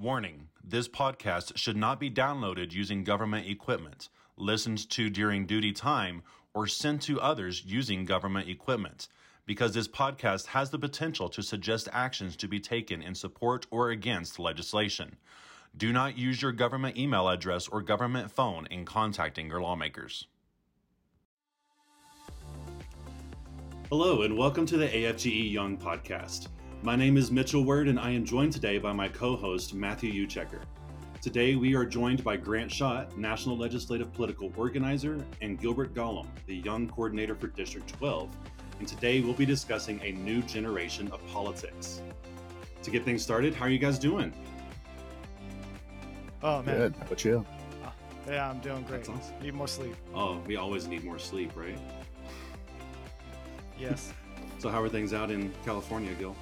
Warning this podcast should not be downloaded using government equipment, listened to during duty time, or sent to others using government equipment, because this podcast has the potential to suggest actions to be taken in support or against legislation. Do not use your government email address or government phone in contacting your lawmakers. Hello, and welcome to the AFGE Young Podcast. My name is Mitchell Word, and I am joined today by my co host, Matthew Uchecker. Today, we are joined by Grant Schott, National Legislative Political Organizer, and Gilbert Galam, the Young Coordinator for District 12. And today, we'll be discussing a new generation of politics. To get things started, how are you guys doing? Oh, man. Good. How about you? Uh, yeah, I'm doing great. That's awesome. Need more sleep. Oh, we always need more sleep, right? Yes. So, how are things out in California, Gil?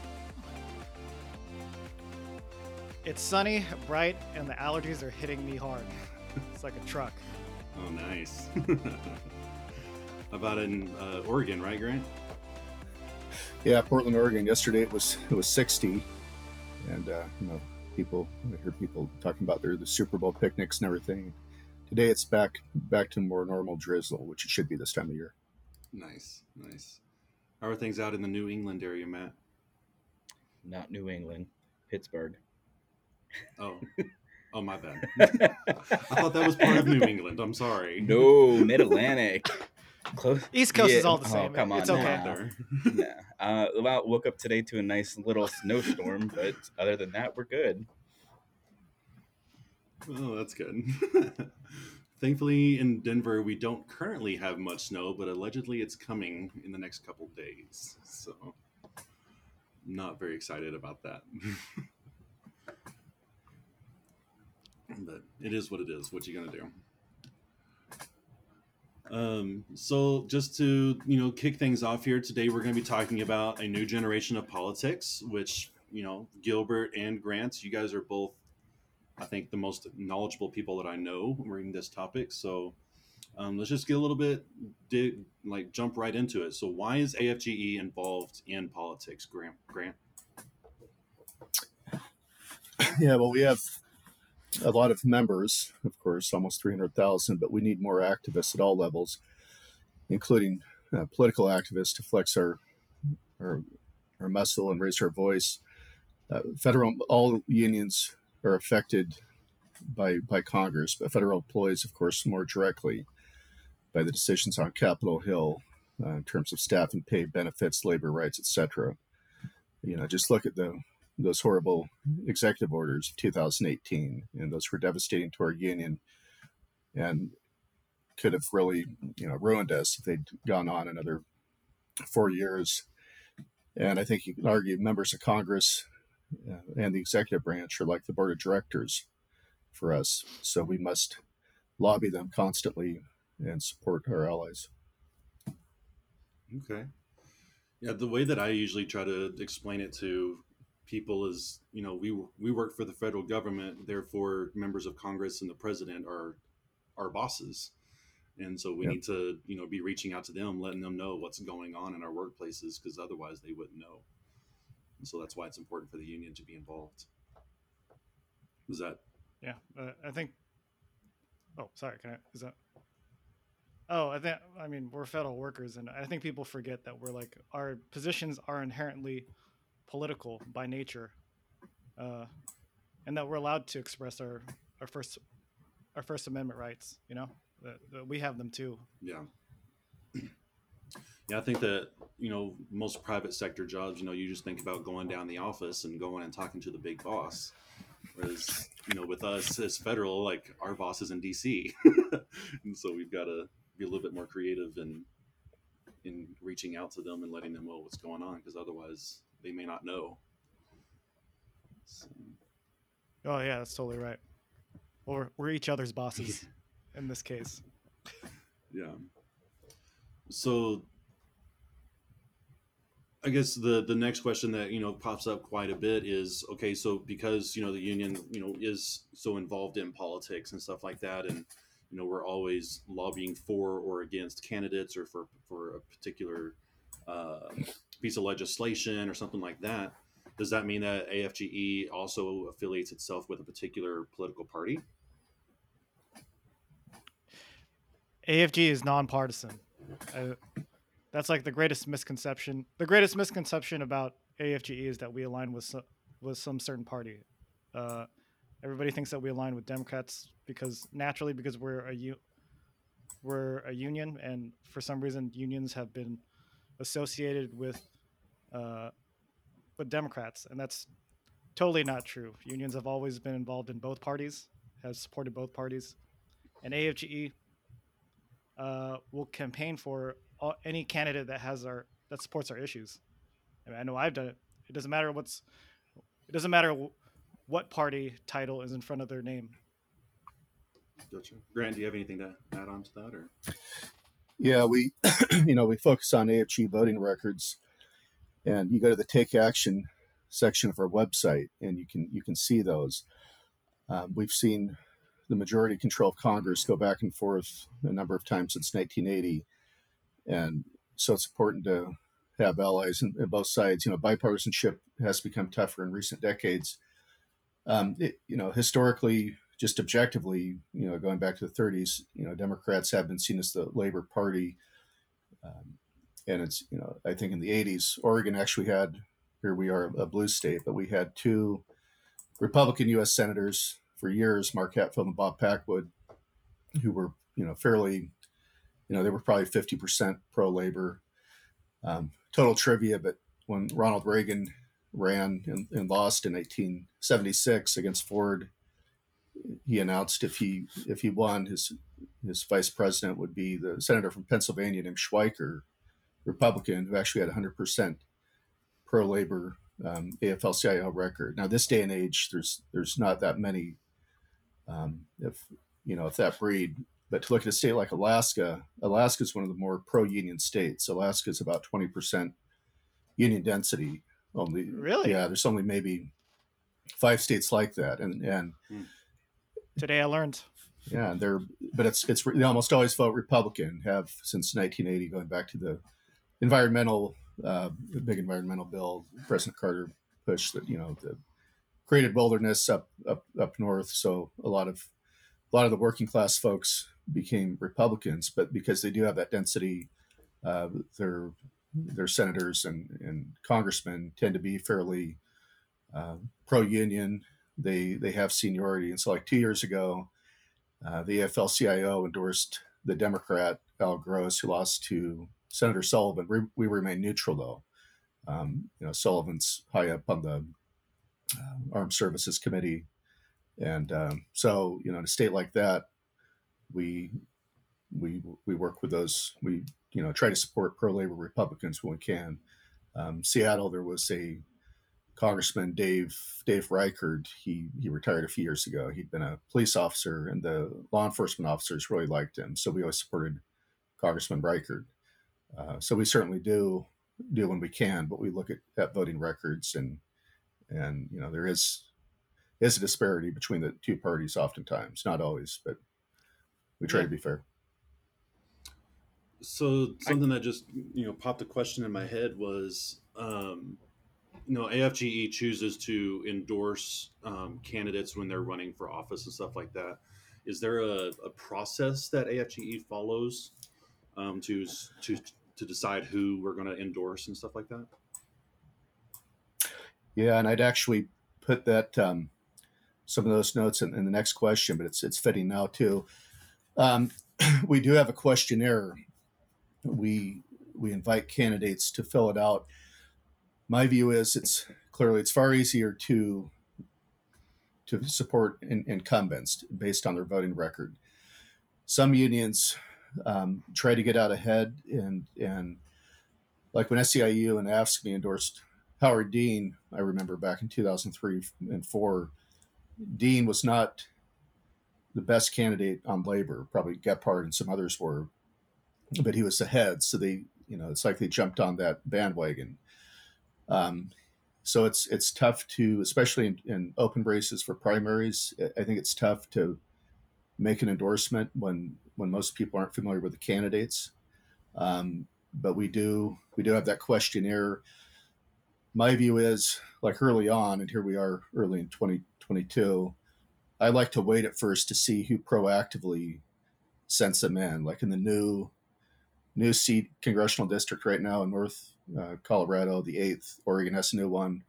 It's sunny, bright, and the allergies are hitting me hard. It's like a truck. Oh, nice. How about in uh, Oregon, right, Grant? Yeah, Portland, Oregon. Yesterday it was it was 60, and uh, you know people. I hear people talking about their the Super Bowl picnics and everything. Today it's back back to more normal drizzle, which it should be this time of year. Nice, nice. How are things out in the New England area, Matt? Not New England, Pittsburgh. Oh, oh, my bad. I thought that was part of New England. I'm sorry. No, Mid Atlantic. Close. East Coast is all the Oh, same. come on it's okay. now. there. Nah. Uh, well, woke up today to a nice little snowstorm, but other than that, we're good. Oh, that's good. Thankfully, in Denver, we don't currently have much snow, but allegedly it's coming in the next couple days. So, not very excited about that. but it is what it is. What you gonna do? Um, so just to you know kick things off here today, we're going to be talking about a new generation of politics, which you know Gilbert and Grant, you guys are both I think the most knowledgeable people that I know reading this topic. So um, let's just get a little bit dig, like jump right into it. So why is AFGE involved in politics, Grant? Grant? Yeah, well, we have a lot of members, of course, almost 300,000, but we need more activists at all levels, including uh, political activists to flex our, our, our muscle and raise our voice. Uh, federal, all unions are affected by, by Congress, but federal employees, of course, more directly by the decisions on Capitol Hill uh, in terms of staff and pay, benefits, labor rights, etc. You know, just look at the those horrible executive orders of 2018, and those were devastating to our union, and could have really, you know, ruined us if they'd gone on another four years. And I think you can argue members of Congress uh, and the executive branch are like the board of directors for us, so we must lobby them constantly and support our allies. Okay. Yeah, the way that I usually try to explain it to people is, you know, we we work for the federal government, therefore members of Congress and the president are our bosses. And so we Yep. need to, you know, be reaching out to them, letting them know what's going on in our workplaces because otherwise they wouldn't know. And so that's why it's important for the union to be involved. Is that Yeah. Uh, I think. Oh, sorry. Can I? Is that? Oh, I think. I mean, we're federal workers, and I think people forget that we're like our positions are inherently political by nature, uh, and that we're allowed to express our our first our First Amendment rights. You know, that, that we have them too. Yeah. Yeah, I think that, you know, most private sector jobs, you know, you just think about going down the office and going and talking to the big boss. Whereas, you know, with us as federal, like our boss is in DC. and so we've got to be a little bit more creative in in reaching out to them and letting them know what's going on because otherwise they may not know. So, Oh yeah, that's totally right. We're, we're each other's bosses in this case. Yeah. So I guess the the next question that you know pops up quite a bit is okay so because you know the union you know is so involved in politics and stuff like that and you know we're always lobbying for or against candidates or for for a particular uh, piece of legislation or something like that does that mean that AFGE also affiliates itself with a particular political party? AFG is nonpartisan. Uh, that's like the greatest misconception. The greatest misconception about AFGE is that we align with some, with some certain party. Uh, everybody thinks that we align with Democrats because naturally because we're a u- we're a union, and for some reason unions have been associated with uh, with Democrats, and that's totally not true. Unions have always been involved in both parties, has supported both parties, and AFGE uh, will campaign for all, any candidate that has our that supports our issues. I, mean, I know I've done it. It doesn't matter what's it doesn't matter what party title is in front of their name. Gotcha. Grant, do you have anything to add on to that, or? Yeah, we, you know, we focus on AFG voting records, and you go to the Take Action section of our website, and you can you can see those. Um, we've seen the majority control of Congress go back and forth a number of times since 1980, and so it's important to have allies in, in both sides. You know, bipartisanship has become tougher in recent decades. Um, it, you know, historically, just objectively, you know, going back to the 30s, you know, Democrats have been seen as the Labor Party. Um, and it's, you know, I think in the 80s, Oregon actually had, here we are, a blue state, but we had two Republican U.S. senators for years, Mark Hatfield and Bob Packwood, who were, you know, fairly, you know, they were probably 50% pro labor. Um, total trivia, but when Ronald Reagan ran and, and lost in 1876 against Ford, he announced if he if he won, his his vice president would be the senator from Pennsylvania named Schweiker, Republican, who actually had 100 percent pro labor um, AFL-CIO record. Now, this day and age, there's there's not that many, um, if you know, if that breed. But to look at a state like Alaska, Alaska is one of the more pro-union states. Alaska is about 20 percent union density. Only really, yeah. There's only maybe five states like that, and and. Hmm Today I learned. Yeah, they're but it's it's they almost always vote Republican. Have since 1980, going back to the environmental uh, the big environmental bill President Carter pushed that you know the created wilderness up up up north. So a lot of a lot of the working class folks became Republicans, but because they do have that density, uh, their their senators and, and congressmen tend to be fairly uh, pro union they they have seniority. And so, like two years ago, uh, the AFL-CIO endorsed the Democrat Al Gross, who lost to Senator Sullivan. We, we remain neutral, though. Um, you know, Sullivan's high up on the uh, Armed Services Committee, and um, so you know, in a state like that, we we we work with those. We you know try to support pro labor Republicans when we can. Um, Seattle, there was a Congressman Dave Dave Reichert, he he retired a few years ago. He'd been a police officer, and the law enforcement officers really liked him. So we always supported Congressman Reichert. Uh, so we certainly do do when we can, but we look at, at voting records, and and you know there is is a disparity between the two parties. Oftentimes, not always, but we try yeah. to be fair. So something I, that just you know popped a question in my head was. Um, you know AFGE chooses to endorse um, candidates when they're running for office and stuff like that. Is there a, a process that AFGE follows um, to to to decide who we're going to endorse and stuff like that? Yeah, and I'd actually put that um, some of those notes in, in, the next question, but it's it's fitting now too. Um, we do have a questionnaire. We we invite candidates to fill it out my view is it's clearly it's far easier to to support in, incumbents based on their voting record. Some unions um, try to get out ahead, and and like when SEIU and AFSCME endorsed Howard Dean, I remember back in 2003 and four, Dean was not the best candidate on labor. Probably Gephardt and some others were, but he was ahead. So they, you know, it's like they jumped on that bandwagon. Um, so it's it's tough to, especially in, in, open braces for primaries. I think it's tough to make an endorsement when when most people aren't familiar with the candidates. Um, but we do we do have that questionnaire. my view is like early on, and here we are early in 2022. I like to wait at first to see who proactively sends them in. Like in the new new seat congressional district right now in North uh, Colorado, the eighth. Oregon has a new one.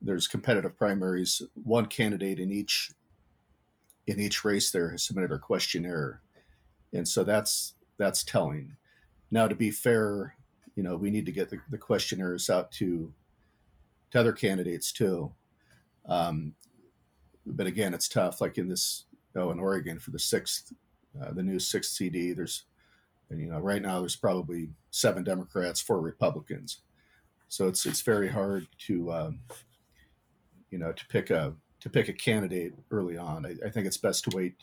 There's competitive primaries. One candidate in each in each race there has submitted a questionnaire, and so that's that's telling. Now, to be fair, you know we need to get the, the questionnaires out to to other candidates too. Um, but again, it's tough. Like in this, oh, in Oregon for the sixth, uh, the new sixth CD, there's and, you know, right now there's probably seven Democrats, four Republicans. So it's it's very hard to um, you know to pick a to pick a candidate early on. I, I think it's best to wait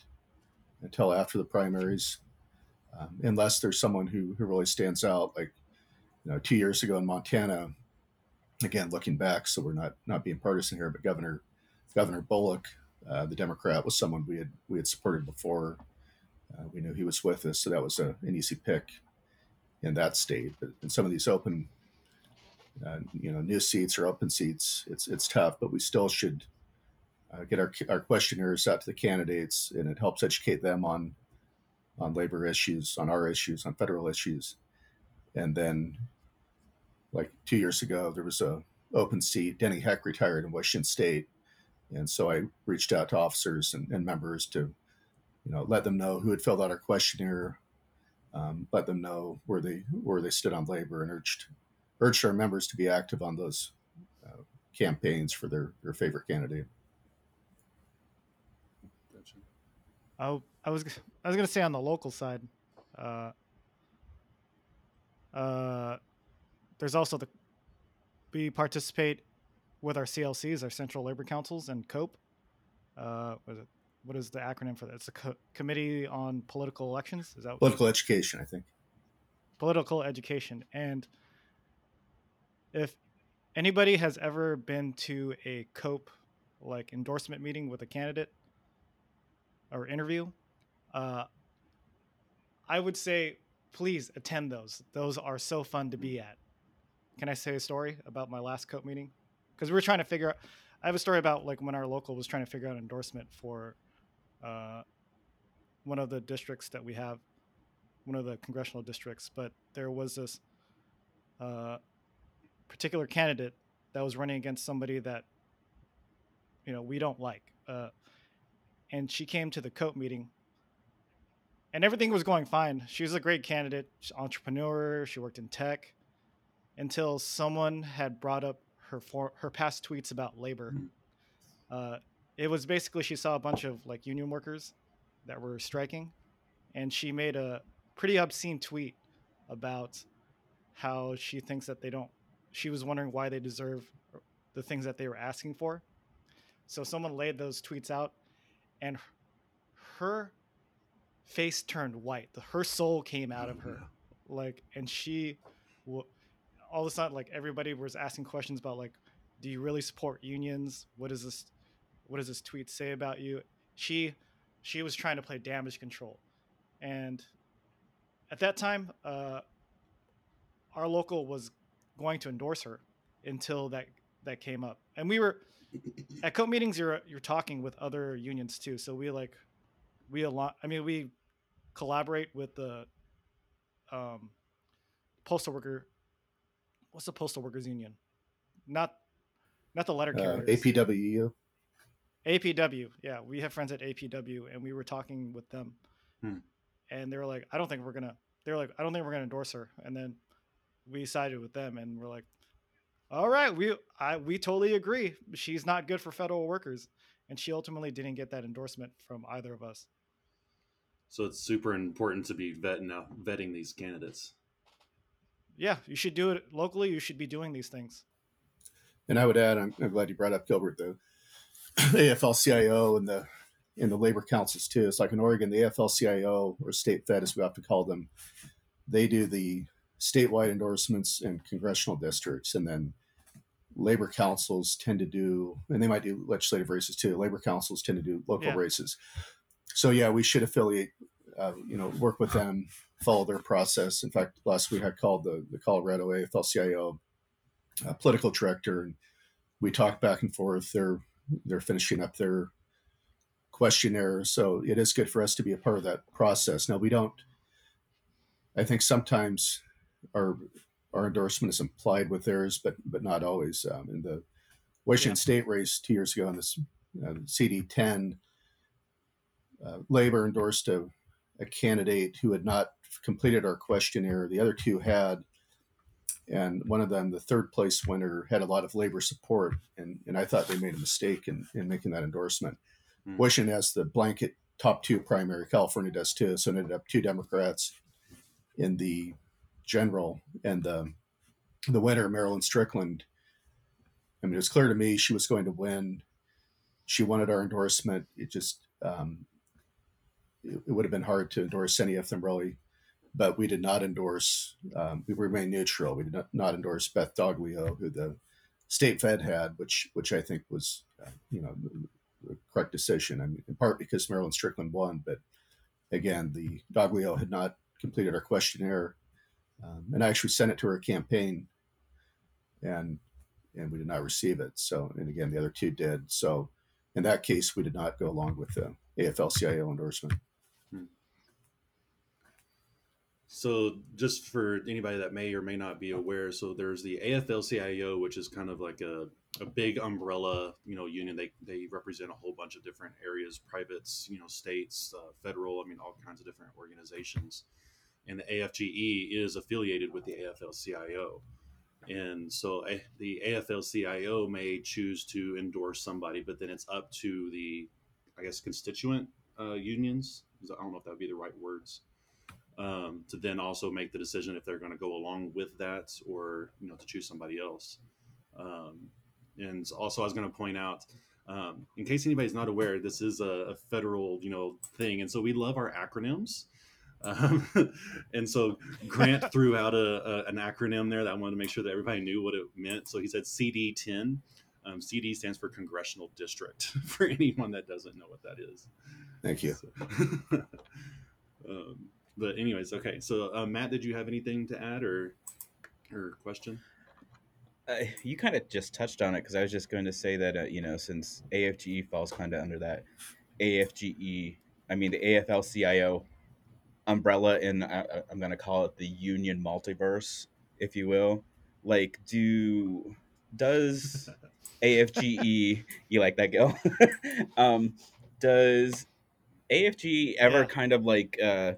until after the primaries, um, unless there's someone who who really stands out. Like you know, two years ago in Montana, again looking back, so we're not not being partisan here, but Governor Governor Bullock, uh, the Democrat, was someone we had we had supported before. Uh, we knew he was with us, so that was a, an easy pick in that state. But in some of these open, uh, you know, new seats or open seats, it's it's tough. But we still should uh, get our our questionnaires out to the candidates, and it helps educate them on on labor issues, on our issues, on federal issues, and then, like two years ago, there was a open seat. Denny Heck retired in Washington State, and so I reached out to officers and, and members to you know, let them know who had filled out our questionnaire, um, let them know where they where they stood on labor, and urged urged our members to be active on those uh, campaigns for their their favorite candidate. I, I was I was gonna say on the local side, uh, uh, there's also the we participate with our CLCs, our Central Labor Councils, and COPE. Uh, was it what is the acronym for that? It's the Co- Committee on Political Elections. Is that political education? I think political education. And if anybody has ever been to a COPE like endorsement meeting with a candidate or interview, uh, I would say please attend those. Those are so fun to be at. Can I say a story about my last COPE meeting? Because we were trying to figure out. I have a story about like when our local was trying to figure out endorsement for uh, one of the districts that we have, one of the congressional districts, but there was this uh, particular candidate that was running against somebody that you know we don't like, uh, and she came to the COPE meeting, and everything was going fine. She was a great candidate, entrepreneur. She worked in tech, until someone had brought up her for, her past tweets about labor. Mm-hmm. Uh, it was basically she saw a bunch of like union workers that were striking and she made a pretty obscene tweet about how she thinks that they don't she was wondering why they deserve the things that they were asking for. So someone laid those tweets out and her face turned white. Her soul came out of her. Oh, like and she all of a sudden like everybody was asking questions about like do you really support unions? What is this what does this tweet say about you? She she was trying to play damage control, and at that time, uh, our local was going to endorse her until that that came up, and we were at COPE meetings. You're you're talking with other unions too, so we like we a lot. I mean, we collaborate with the um, postal worker. What's the postal workers union? Not not the letter uh, carriers. Uh, APWU. APW, yeah, we have friends at APW, and we were talking with them, hmm. and they were like, "I don't think we're gonna." They were like, "I don't think we're gonna endorse her," and then we sided with them, and we're like, "All right, we I we totally agree. She's not good for federal workers," and she ultimately didn't get that endorsement from either of us. So it's super important to be vetting out, vetting these candidates. Yeah, you should do it locally. You should be doing these things. And I would add, I'm, I'm glad you brought up Gilbert though AFL-CIO and the in the labor councils too. It's like in Oregon, the AFL-CIO or state Fed, as we have to call them, they do the statewide endorsements in congressional districts, and then labor councils tend to do, and they might do legislative races too. Labor councils tend to do local yeah. races. So yeah, we should affiliate, uh, you know, work with them, follow their process. In fact, last week I called the the Colorado AFL-CIO uh, political director, and we talked back and forth. They're they're finishing up their questionnaire, so it is good for us to be a part of that process. Now we don't. I think sometimes our our endorsement is implied with theirs, but but not always. Um, in the Washington yeah. State race two years ago, in this uh, CD10, uh, Labor endorsed a, a candidate who had not completed our questionnaire. The other two had, and one of them, the third place winner, had a lot of labor support, and, and I thought they made a mistake in, in making that endorsement. Mm. Wishing as the blanket top two primary, California does too, so it ended up two Democrats in the general, and the the winner, Marilyn Strickland. I mean, it was clear to me she was going to win. She wanted our endorsement. It just um, it, it would have been hard to endorse any of them really but we did not endorse. Um, we remained neutral. We did not, not, endorse Beth Doglio, who the state Fed had, which which I think was, uh, you know, the, the, correct decision. I mean, in part because Marilyn Strickland won, but again, the Doglio had not completed our questionnaire, um, and I actually sent it to her campaign, and and we did not receive it. So, and again, the other two did. So, in that case, we did not go along with the AFL-CIO endorsement. So, just for anybody that may or may not be aware, so there's the AFL-CIO, which is kind of like a, a big umbrella, you know, union. They they represent a whole bunch of different areas, privates, you know, states, uh, federal. I mean, all kinds of different organizations. And the AFGE is affiliated with the AFL-CIO, and so a, the AFL-CIO may choose to endorse somebody, but then it's up to the, I guess, constituent uh, unions. I don't know if that would be the right words um, to then also make the decision if they're going to go along with that or you know to choose somebody else. Um, and also, I was going to point out, um, in case anybody's not aware, this is a, a, federal you know thing, and so we love our acronyms. Um, and so Grant threw out a, a, an acronym there that I wanted to make sure that everybody knew what it meant. So he said CD10. Um, CD stands for Congressional District. For anyone that doesn't know what that is. Thank you. So, um, but anyways, okay. So uh, Matt, did you have anything to add or or question? Uh, you kind of just touched on it because I was just going to say that uh, you know since AFGE falls kind of under that AFGE, I mean the AFL-CIO umbrella, and I, I'm going to call it the union multiverse, if you will. Like, do does AFGE you like that, Gil? um, does AFG ever yeah. kind of like uh,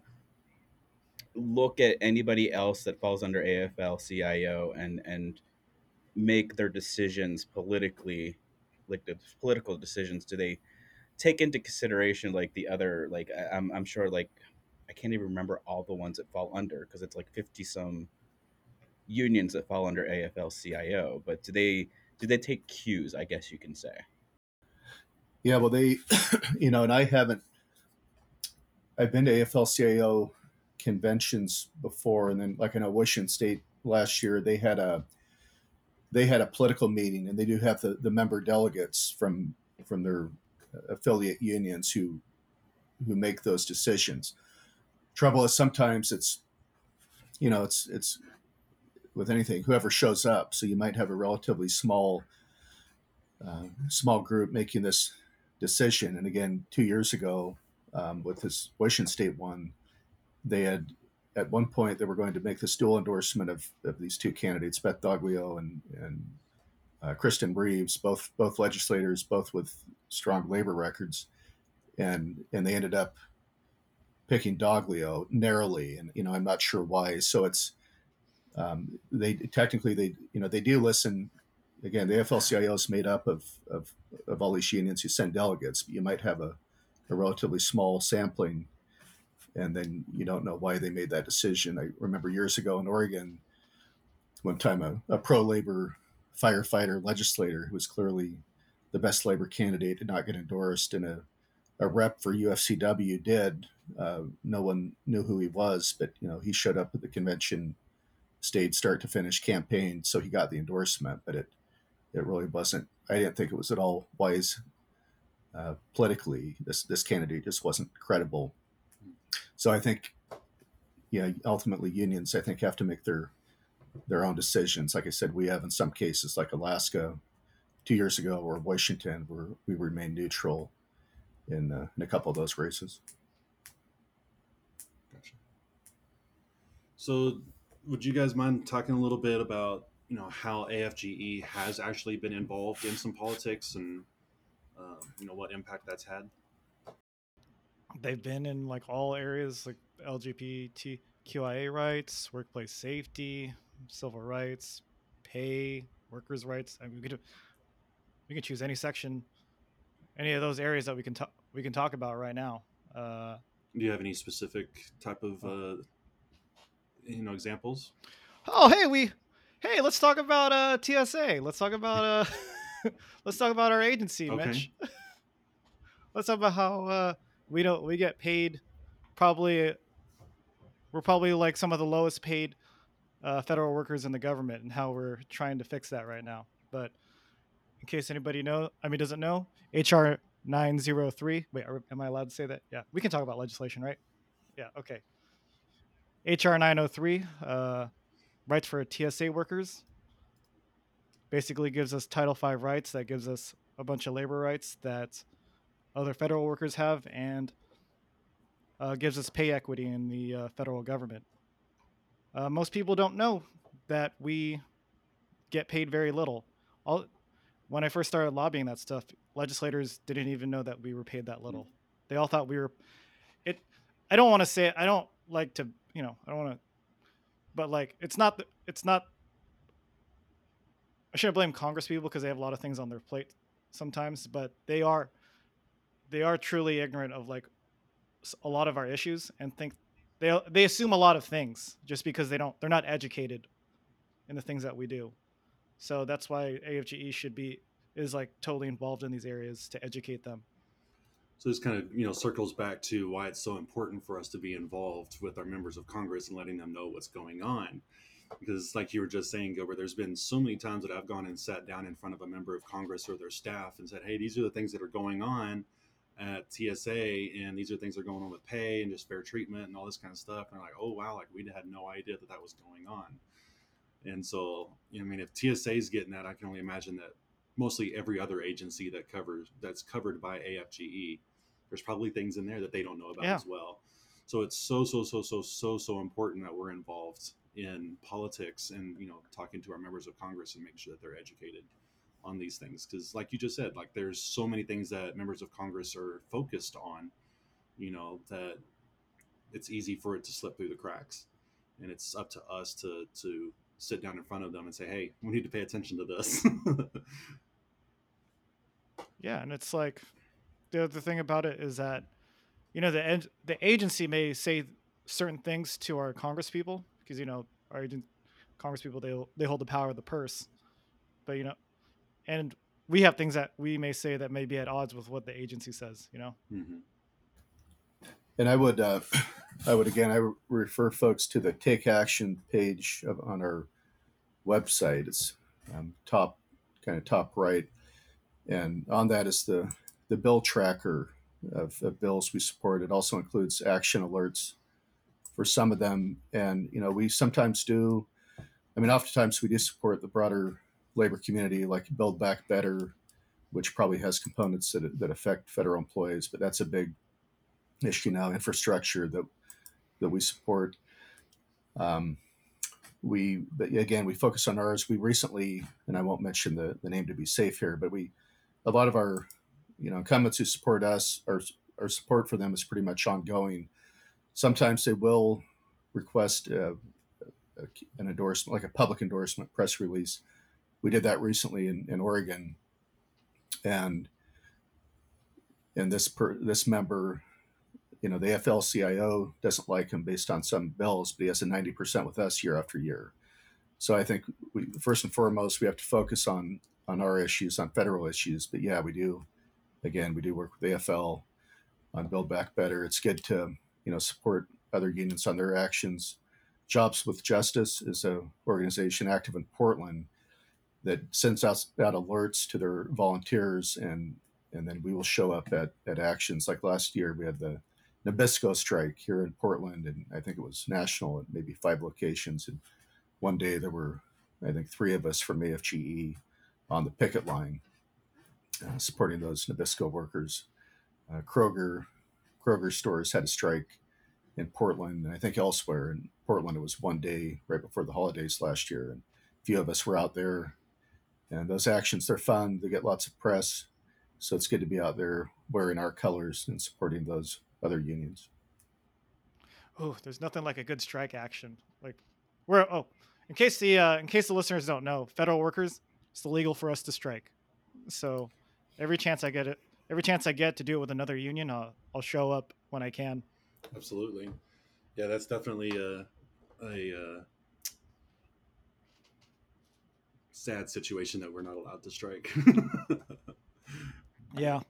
look at anybody else that falls under AFL CIO and and make their decisions politically like the political decisions do they take into consideration like the other like I'm, I'm sure like I can't even remember all the ones that fall under because it's like 50 some unions that fall under AFL CIO but do they do they take cues I guess you can say? Yeah well they you know and I haven't I've been to AFL CIO conventions before, and then like I know Washington State last year they had a they had a political meeting, and they do have the, the member delegates from from their affiliate unions who who make those decisions. Trouble is sometimes it's you know it's it's with anything whoever shows up. So you might have a relatively small uh, small group making this decision. And again, two years ago um, with this Washington State one, they had at one point they were going to make this dual endorsement of, of these two candidates, Beth Doglio and and uh, Kristen Reeves, both both legislators, both with strong labor records, and and they ended up picking Doglio narrowly, and you know I'm not sure why. So it's um, they technically they you know they do listen. Again, the AFL-CIO is made up of, of of all these unions who send delegates, but you might have a, a relatively small sampling and then you don't know why they made that decision. I remember years ago in Oregon, one time a, a pro labor firefighter legislator who was clearly the best labor candidate did not get endorsed, and a, a rep for UFCW did. Uh, no one knew who he was, but you know he showed up at the convention, stayed start to finish campaign, so he got the endorsement. But it it really wasn't. I didn't think it was at all wise uh, politically. This this candidate just wasn't credible so I think, yeah, ultimately unions I think have to make their their own decisions. Like I said, we have in some cases, like Alaska, two years ago, or Washington, where we remain neutral in, uh, in a couple of those races. Gotcha. So, would you guys mind talking a little bit about you know how AFGE has actually been involved in some politics and um, you know what impact that's had? They've been in like all areas like LGBTQIA rights, workplace safety, civil rights, pay, workers' rights. I mean, we could we can choose any section, any of those areas that we can talk we can talk about right now. Uh, Do you have any specific type of uh, you know examples? oh, hey, we hey, let's talk about uh, TSA. Let's talk about uh, let's talk about our agency, Okay. Mitch. let's talk about how uh, we don't we get paid probably we're probably like some of the lowest paid uh, federal workers in the government and how we're trying to fix that right now. But in case anybody know, I mean doesn't know, HR 903. Wait, are, am I allowed to say that? Yeah, we can talk about legislation, right? Yeah, okay. HR 903, uh, rights for TSA workers, basically gives us Title V rights. That gives us a bunch of labor rights that other federal workers have, and uh, gives us pay equity in the uh, federal government. Uh, most people don't know that we get paid very little. All, when I first started lobbying that stuff, legislators didn't even know that we were paid that little. They all thought we were. It. I don't want to say. It, I don't like to. You know. I don't want to. But like, it's not. It's not. I shouldn't blame Congress people because they have a lot of things on their plate sometimes, but they are. They are truly ignorant of like a lot of our issues and think they they assume a lot of things just because they don't they're not educated in the things that we do. So that's why AFGE should be is like totally involved in these areas to educate them. So this kind of you know circles back to why it's so important for us to be involved with our members of Congress and letting them know what's going on. Because, like you were just saying, Gilbert, there's been so many times that I've gone and sat down in front of a member of Congress or their staff and said, "Hey, these are the things that are going on at TSA, and these are things that are going on with pay and just fair treatment and all this kind of stuff." And they're like, "Oh wow, like we had no idea that that was going on." And so, you know, I mean, if TSA is getting that, I can only imagine that mostly every other agency that covers that's covered by AFGE, there's probably things in there that they don't know about Yeah. as well. So it's so so so so so so important that we're involved in politics and you know talking to our members of Congress and making sure that they're educated on these things because like you just said like there's so many things that members of Congress are focused on you know that it's easy for it to slip through the cracks. And it's up to us to to sit down in front of them and say hey we need to pay attention to this. Yeah, and it's like the other thing about it is that you know the the agency may say certain things to our Congress people because you know our agent Congress people they they hold the power of the purse, but you know, and we have things that we may say that may be at odds with what the agency says. You know. Mhm. And I would, uh, I would again, I refer folks to the Take Action page of, on our website. It's um, top, kind of top right, and on that is the the bill tracker of, of bills we support. It also includes action alerts for some of them, and you know we sometimes do. I mean, oftentimes we do support the broader labor community, like Build Back Better, which probably has components that that affect federal employees, but that's a big issue now infrastructure that that we support. Um, we but again we focus on ours. We recently and i won't mention the, the name to be safe here but we a lot of our you know incumbents who support us our, our support for them is pretty much ongoing. Sometimes they will request uh, an endorsement like a public endorsement press release we did that recently in, in oregon and and this per, this member you know, the AFL-CIO doesn't like him based on some bills, but he has a 90% with us year after year. So I think we, first and foremost, we have to focus on on our issues, on federal issues. But yeah, we do. Again, we do work with AFL on Build Back Better. It's good to you know support other unions on their actions. Jobs with Justice is an organization active in Portland that sends out, out alerts to their volunteers, and and then we will show up at at actions. Like last year, we had the Nabisco strike here in Portland, and I think it was national at maybe five locations. And one day there were, I think, three of us from AFGE on the picket line uh, supporting those Nabisco workers. Uh, Kroger, Kroger stores had a strike in Portland, and I think elsewhere. In Portland, it was one day right before the holidays last year, and a few of us were out there. And those actions, they're fun. They get lots of press, so it's good to be out there wearing our colors and supporting those other unions. Oh, there's nothing like a good strike action. Like, we're oh, in case the uh, in case the listeners don't know, federal workers, it's illegal for us to strike. So, every chance I get it, every chance I get to do it with another union, I'll, I'll show up when I can. Absolutely, yeah, that's definitely a a uh, sad situation that we're not allowed to strike. yeah,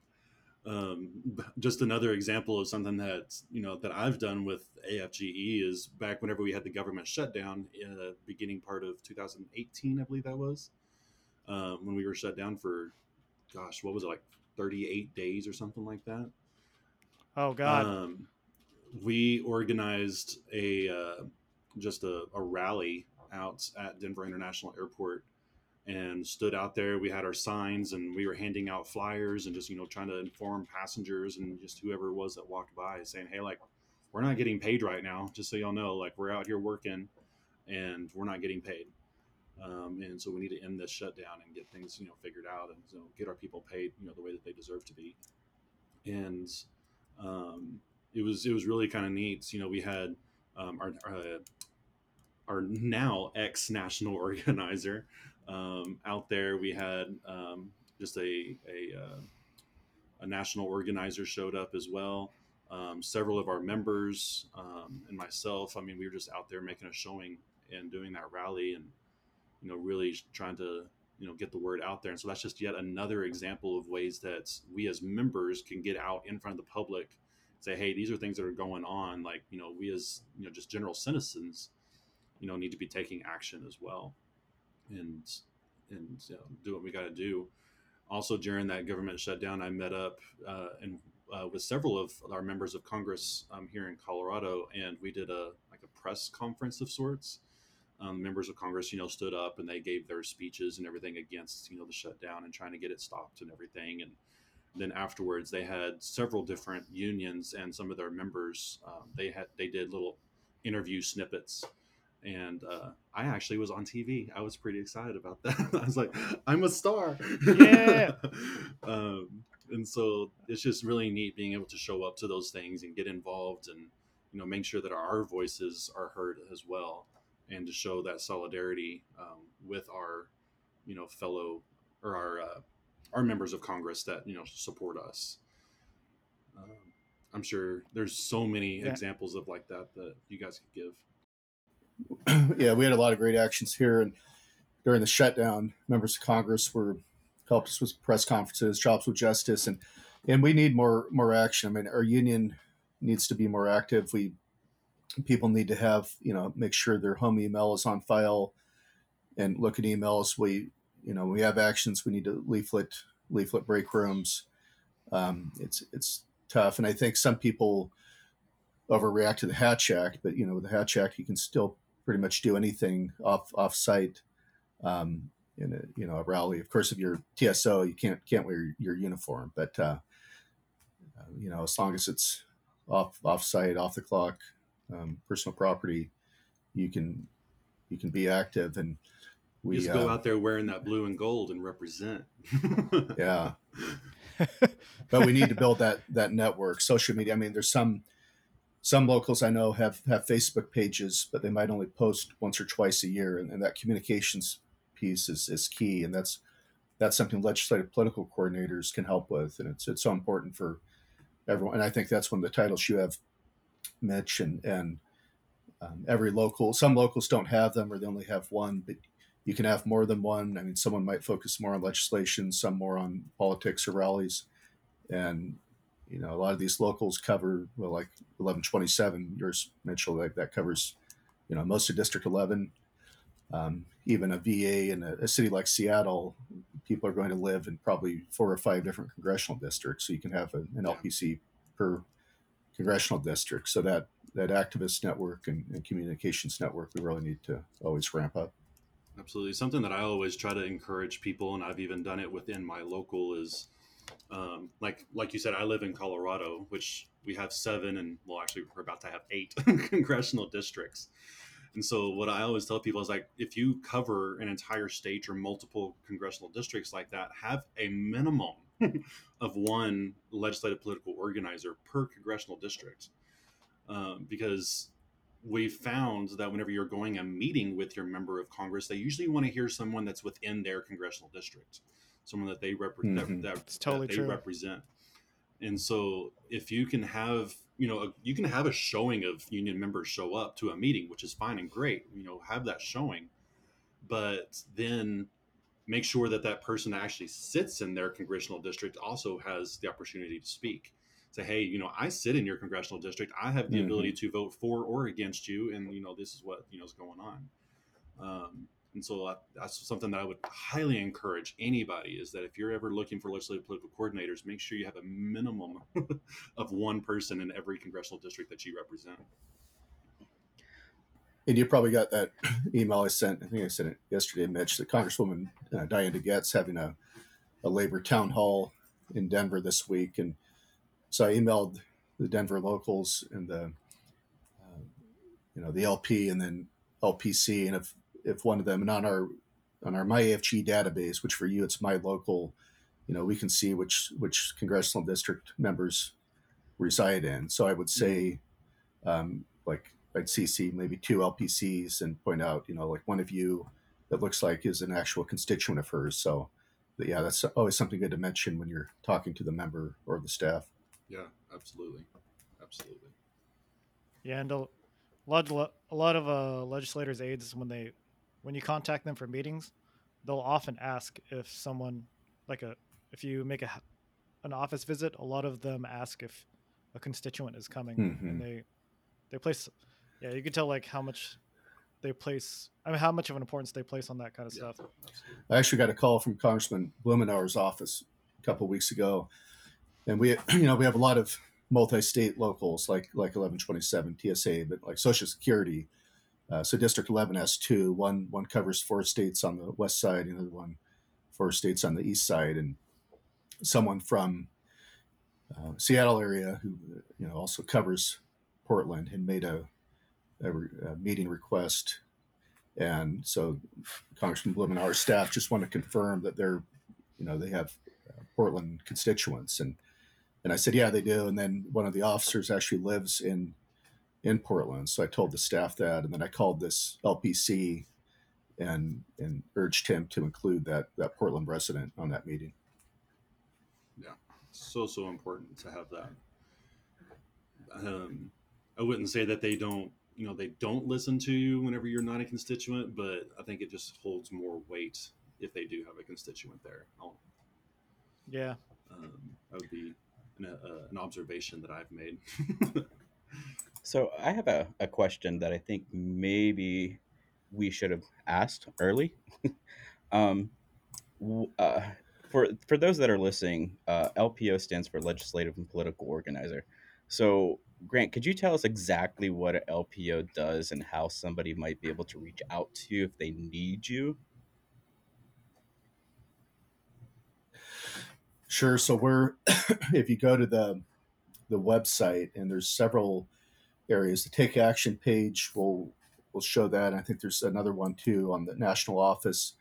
um, just another example of something that you know that I've done with AFGE is back whenever we had the government shutdown in the beginning part of 2018, I believe that was um, when we were shut down for, gosh, what was it like 38 days or something like that. Oh God. Um, we organized a uh, just a, a rally out at Denver International Airport and stood out there. We had our signs and we were handing out flyers and just, you know, trying to inform passengers and just whoever it was that walked by saying, Hey, like, we're not getting paid right now. Just so y'all know, like, we're out here working and we're not getting paid. Um, and so we need to end this shutdown and get things, you know, figured out and you know, get our people paid, you know, the way that they deserve to be. And um, it was, it was really kind of neat. You know, we had um, our, our, uh, our now ex national organizer, um, out there. We had um, just a a, uh, a, national organizer showed up as well. Um, several of our members um, and myself. I mean, we were just out there making a showing and doing that rally, and you know, really trying to you know get the word out there. And so that's just yet another example of ways that we as members can get out in front of the public, say, hey, these are things that are going on. Like you know, we as you know just general citizens, you know, need to be taking action as well and and you know, do what we got to do. Also, during that government shutdown, I met up uh, and uh, with several of our members of Congress um, here in Colorado, and we did a like a press conference of sorts. Um, members of Congress, you know, stood up and they gave their speeches and everything against, you know, the shutdown and trying to get it stopped and everything. And then afterwards, they had several different unions and some of their members. Um, they had they did little interview snippets and uh, I actually was on TV. I was pretty excited about that. I was like, I'm a star. Yeah. um, and so it's just really neat being able to show up to those things and get involved and you know make sure that our voices are heard as well and to show that solidarity um, with our you know fellow or our uh, our members of Congress that you know support us. Um, I'm sure there's so many yeah. examples of like that that you guys could give. yeah, we had a lot of great actions here, and during the shutdown, members of Congress were helped us with press conferences, jobs with justice, and and we need more more action. I mean, our union needs to be more active. We people need to have you know make sure their home email is on file and look at emails. We you know we have actions. We need to leaflet leaflet break rooms. Um, it's it's tough, and I think some people overreact to the Hatch Act, but you know with the Hatch Act you can still pretty much do anything off off site um, in a you know a rally. Of course, if you're TSO, you can't can't wear your, your uniform, but uh, uh, you know as long as it's off off site, off the clock, um, personal property, you can you can be active and we just go uh, out there wearing that blue and gold and represent. yeah. but we need to build that that network social media i mean there's some some locals I know have have Facebook pages, but they might only post once or twice a year, and, and that communications piece is, is key, and that's that's something legislative political coordinators can help with, and it's it's so important for everyone. And I think that's one of the titles you have, Mitch, and and um, every local. Some locals don't have them, or they only have one, but you can have more than one. I mean, someone might focus more on legislation, some more on politics or rallies, and you know, a lot of these locals cover well, like 1127. Yours, Mitchell, that, that covers, you know, most of District 11. Um, even a VA in a, a, city like Seattle, people are going to live in probably four or five different congressional districts. So you can have a, an LPC per congressional district. So that that activist network and, and communications network we really need to always ramp up. Absolutely. Something that I always try to encourage people, and I've even done it within my local, is um, like like you said, I live in Colorado, which we have seven, and well, actually, we're about to have eight congressional districts. And so, what I always tell people is like, if you cover an entire state or multiple congressional districts like that, have a minimum of one legislative political organizer per congressional district, um, because we found that whenever you're going a meeting with your member of Congress, they usually want to hear someone that's within their congressional district, someone that they represent Mhm. that, It's totally that they true. represent. And so, if you can have, you know, a, you can have a showing of union members show up to a meeting, which is fine and great. You know, have that showing, but then make sure that that person that actually sits in their congressional district also has the opportunity to speak say hey you know i sit in your congressional district i have the Mhm. ability to vote for or against you and you know this is what you know is going on um, and so uh, that's something that i would highly encourage anybody is that if you're ever looking for legislative political coordinators make sure you have a minimum of one person in every congressional district that you represent And you probably got that email I sent. I think I sent it yesterday, Mitch. That Congresswoman uh, Diane DeGette's having a, a labor town hall in Denver this week, and so I emailed the Denver locals and the, uh, you know, the LP and then LPC, and if if one of them and on our on our MyAFGE database, which for you it's my local, you know, we can see which which congressional district members reside in. So I would say, um, like I'd CC maybe two LPCs and point out, you know, like one of you that looks like is an actual constituent of hers. So, but yeah, that's always something good to mention when you're talking to the member or the staff. yeah absolutely absolutely Yeah, and a lot, a lot of uh, legislators' aides when they, when you contact them for meetings, they'll often ask if someone, like a, if you make a, an office visit, a lot of them ask if a constituent is coming, Mhm. and they, they place, yeah, you can tell like how much they place. I mean, how much of an importance they place on that kind of Yeah, stuff. I actually got a call from Congressman Blumenauer's office a couple of weeks ago, and we, you know, we have a lot of multi-state locals like like 1127 TSA, but like Social Security. Uh, so District 11 has two. One one covers four states on the west side, and the other one four states on the east side. And someone from uh, Seattle area who you know also covers Portland had made a, a, a meeting request, and so Congressman Blumenauer's staff just want to confirm that they're, you know, they have uh, Portland constituents, and and I said, yeah, they do. And then one of the officers actually lives in in Portland, so I told the staff that, and then I called this LPC and and urged him to include that that Portland resident on that meeting. Yeah, so so important to have that. Um, i wouldn't say that they don't you know they don't listen to you whenever you're not a constituent but i think it just holds more weight if they do have a constituent there. I'll, Yeah, um, that would be an, uh, an observation that i've made So I have a, a question that I think maybe we should have asked early. um, uh, for for those that are listening, uh, LPO stands for Legislative and Political Organizer. So Grant, could you tell us exactly what an LPO does and how somebody might be able to reach out to you if they need you? Sure. So we're if you go to the the website and there's several areas. The take action page will will show that. I think there's another one too on the national office.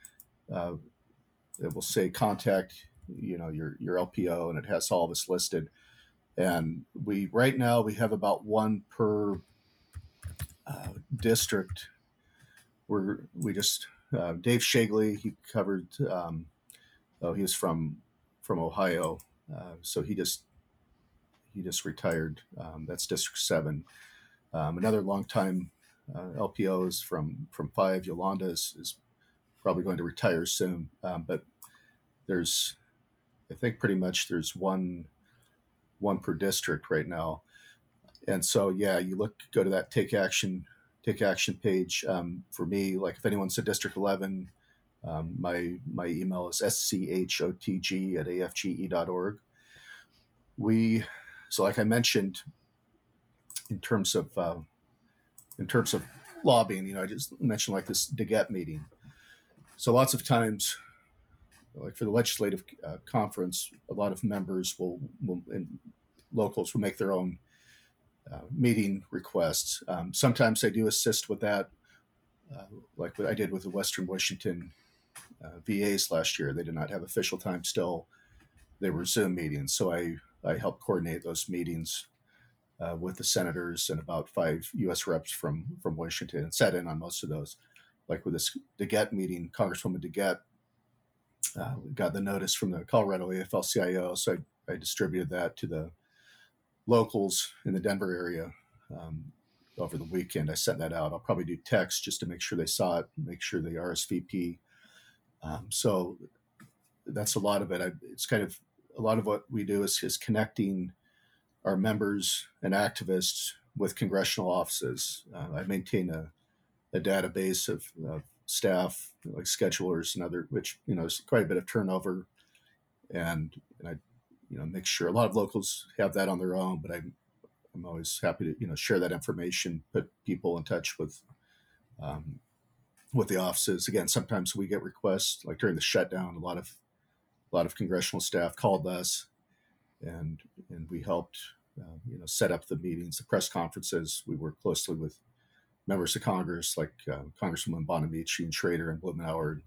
Uh, it will say contact you know your your LPO and it has all of us listed. And we right now we have about one per uh, district. We're we just uh, Dave Shagley he covered. Um, oh, he was from from Ohio, uh, so he just he just retired. Um, that's District Seven. Um, another longtime uh, LPO is from from Five. Yolanda is, is probably going to retire soon, um, but there's I think pretty much there's one one per district right now, and so yeah, you look go to that take action take action page. Um, for me, like if anyone's a District Eleven. Um, my my email is schotg at afge.org. We so like I mentioned, in terms of uh, in terms of lobbying, you know, I just mentioned like this DeGette meeting. So lots of times, like for the legislative uh, conference, a lot of members will, will and locals will make their own uh, meeting requests. Um, sometimes I do assist with that, uh, like what I did with the Western Washington uh, VAs last year. They did not have official time still; they were Zoom meetings. So I I helped coordinate those meetings uh, with the senators and about five U.S. reps from from Washington, and sat in on most of those. Like with this DeGette meeting, Congresswoman DeGette uh, got the notice from the Colorado AFL-CIO, so I, I distributed that to the locals in the Denver area um, over the weekend. I sent that out. I'll probably do text just to make sure they saw it, make sure they RSVP. Um, so that's a lot of it. I, it's kind of a lot of what we do is, is connecting our members and activists with congressional offices. Uh, I maintain a, a database of, staff, like schedulers and other, which you know is quite a bit of turnover, and, and I, you know, make sure a lot of locals have that on their own, but I'm I'm always happy to you know share that information, put people in touch with. Um, with the offices again sometimes we get requests like during the shutdown a lot of a lot of congressional staff called us and and we helped uh, you know set up the meetings the press conferences. We work closely with members of congress like uh, congresswoman bonamici and schrader and blumenauer and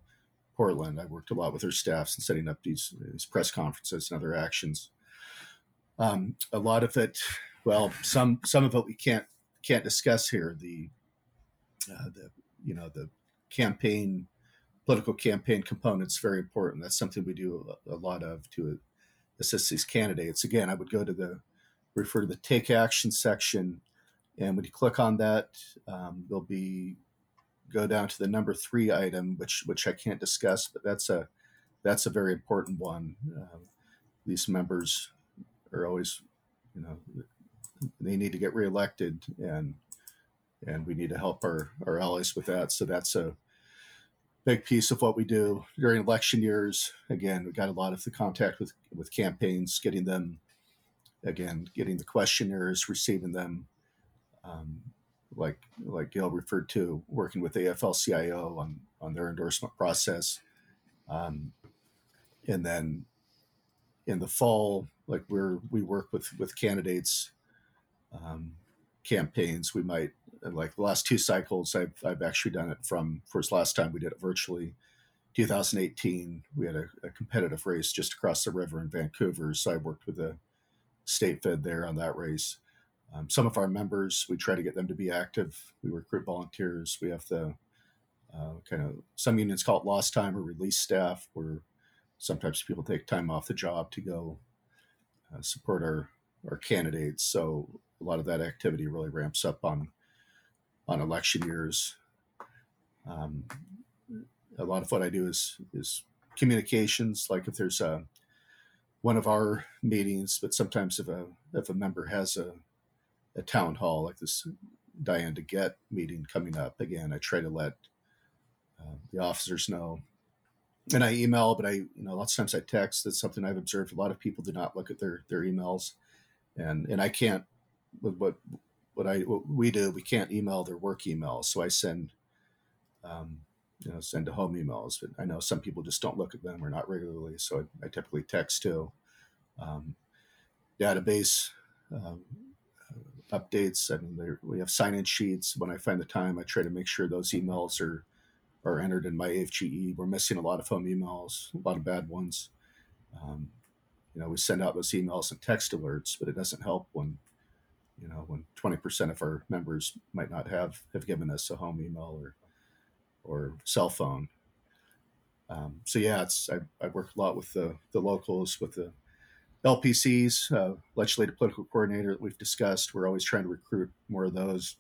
portland. I worked a lot with their staffs in setting up these, these press conferences and other actions. Um, a lot of it well some some of it we can't can't discuss here. The uh, the you know the campaign political campaign components very important. That's something we do a, a lot of to assist these candidates. Again i would go to the refer to the take action section. And when you click on that um, there'll be go down to the number three item which which i can't discuss but that's a that's a very important one. Um, these members are always you know they need to get reelected and and we need to help our, our allies with that. So that's a big piece of what we do during election years. Again we got a lot of the contact with with campaigns getting them again getting the questionnaires receiving them um, like like Gail referred to working with AFL-CIO on on their endorsement process. Um, and then in the fall like we're we work with with candidates um, campaigns. We might like the last two cycles I've, I've actually done it from first last time we did it virtually 2018 we had a, a competitive race just across the river in vancouver. So i worked with the state fed there on that race um, some of our members we try to get them to be active we recruit volunteers we have the uh, kind of some unions call it lost time or release staff where sometimes people take time off the job to go uh, support our our candidates so a lot of that activity really ramps up on on election years. Um, a lot of what I do is is communications. Like if there's a one of our meetings, but sometimes if a if a member has a a town hall like this Diane DeGette meeting coming up again, I try to let uh, the officers know. And I email, but I you know lots of times I text. That's something I've observed. A lot of people do not look at their their emails, and and I can't with what what I what we do, we can't email their work emails, so I send, um, you know, send to home emails. But I know some people just don't look at them or not regularly, so I, I typically text too. Um, database um, updates. I mean, we have sign-in sheets. When I find the time, I try to make sure those emails are are entered in my AFGE. We're missing a lot of home emails, a lot of bad ones. Um, you know, we send out those emails and text alerts, but it doesn't help when you know, when 20% of our members might not have, have given us a home email or, or cell phone. Um, so yeah, it's, I, I work a lot with the, the locals, with the LPCs, uh, legislative political coordinator that we've discussed. We're always trying to recruit more of those.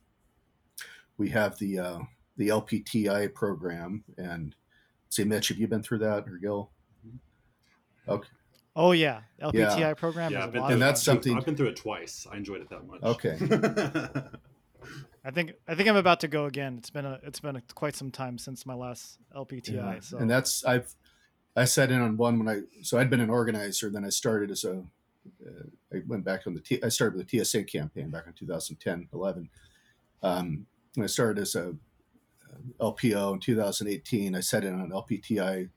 We have the, uh, the LPTI program and see, Mitch, have you been through that or Gil? Mm-hmm. Okay. Oh yeah, LPTI Yeah. program Yeah, is a been lot And of that's fun. something- I've been through it twice. I enjoyed it that much. Okay. I think I think I'm about to go again. It's been a it's been a, quite some time since my last LPTI. Yeah. So And that's I've I sat in on one when I so I'd been an organizer. Then I started as a uh, I went back on the T, I started with the TSA campaign back in 2010 11. Um, when I started as a LPO in 2018, I sat in on LPTI,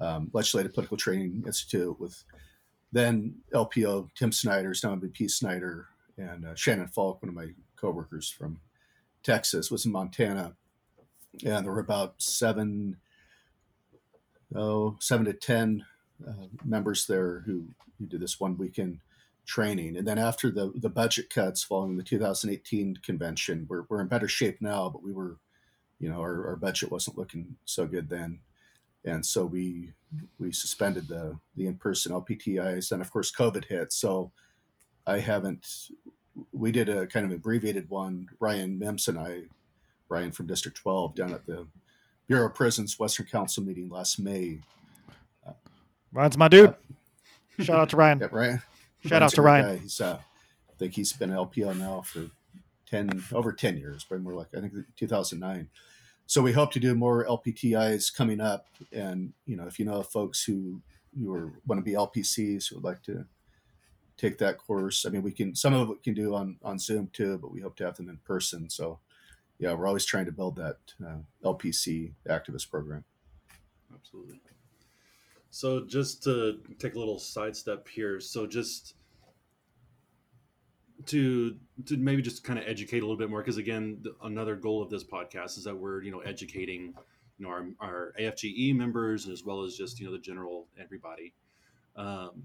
um, Legislative Political Training Institute, with then LPO Tim Snyder, now MVP Snyder, and uh, Shannon Falk, one of my coworkers from Texas, was in Montana, and there were about seven, oh, seven to ten uh, members there who, who did this one weekend training. And then after the the budget cuts following the 2018 convention, we're we're in better shape now, but we were, you know, our, our budget wasn't looking so good then, and so we we suspended the the in person LPTIs. and of course COVID hit, so I haven't we did a kind of abbreviated one. Ryan Mims and I, Ryan from District 12, down at the Bureau of Prisons Western Council meeting last May. Ryan's my dude. Uh, Shout out to Ryan. Yeah, Ryan. Shout out to Ryan. Guy. He's, uh, I think he's been LPL now for 10, over 10 years, but more like, I think 2009. So we hope to do more LPTIs coming up. And, you know, if you know folks who, who are, want to be LPCs who would like to take that course. I mean, we can some of it can do on on Zoom too, but we hope to have them in person. So, yeah, we're always trying to build that uh, LPC activist program. Absolutely. So, just to take a little sidestep here, so just to to maybe just kind of educate a little bit more, because again, another goal of this podcast is that we're you know educating you know our, our AFGE members as well as just you know the general everybody. Um,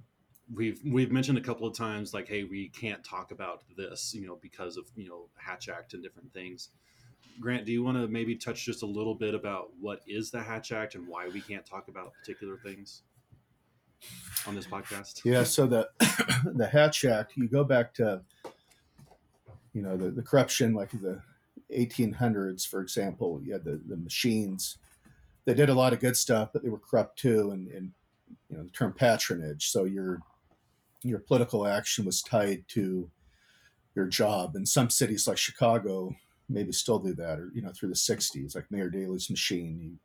we've we've mentioned a couple of times like hey we can't talk about this you know because of you know hatch act and different things. Grant do you want to maybe touch just a little bit about what is the hatch act and why we can't talk about particular things on this podcast? Yeah so the the hatch act you go back to you know the, the corruption like the 1800s for example you had the, the machines. They did a lot of good stuff but they were corrupt too and, and you know the term patronage. So you're your political action was tied to your job. And some cities like Chicago maybe still do that, or you know, through the '60s, like Mayor Daley's machine. You,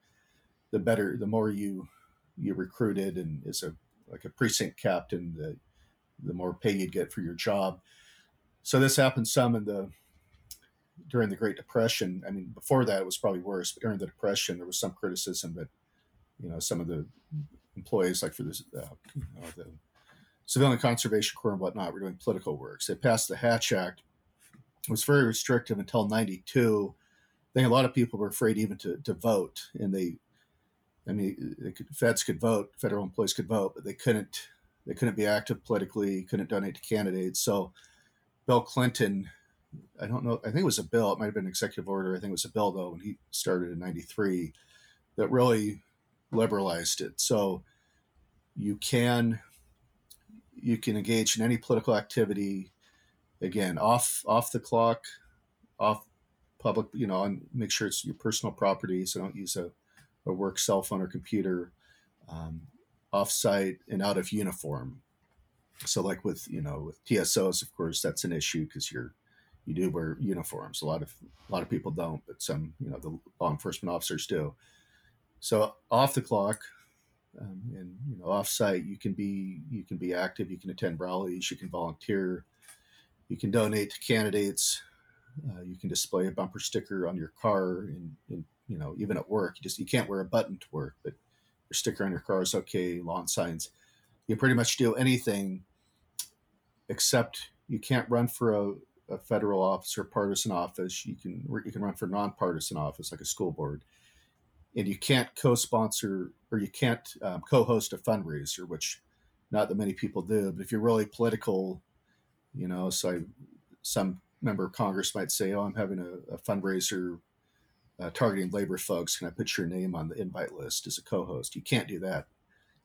the better, the more you you recruited, and as a like a precinct captain, the the more pay you'd get for your job. So this happened some in the during the Great Depression. I mean, before that it was probably worse, but during the Depression there was some criticism that you know some of the employees, like for this, uh, you know, the Civilian Conservation Corps and whatnot were doing political works. They passed the Hatch Act. It was very restrictive until 92. I think a lot of people were afraid even to, to vote. And they, I mean, could, feds could vote, federal employees could vote, but they couldn't, they couldn't be active politically, couldn't donate to candidates. So Bill Clinton, I don't know, I think it was a bill, it might have been an executive order. I think it was a bill though, when he started in 93 that really liberalized it. So you can you can engage in any political activity again off off the clock off public you know and make sure it's your personal property so don't use a, a work cell phone or computer um, off site and out of uniform. So like with you know with tsos of course that's an issue because you're you do wear uniforms. A lot of a lot of people don't but some you know the law enforcement officers do. So off the clock um, and you know offsite you can be you can be active you can attend rallies you can volunteer you can donate to candidates uh, you can display a bumper sticker on your car and, you know even at work. You just you can't wear a button to work but your sticker on your car is okay lawn signs. You can pretty much do anything except you can't run for a, a federal office or partisan office. You can you can run for nonpartisan office like a school board and you can't co-sponsor or you can't um, co-host a fundraiser, which not that many people do. But if you're really political, you know, so I, some member of Congress might say, "Oh, I'm having a, a fundraiser uh, targeting labor folks. Can I put your name on the invite list as a co-host?" You can't do that.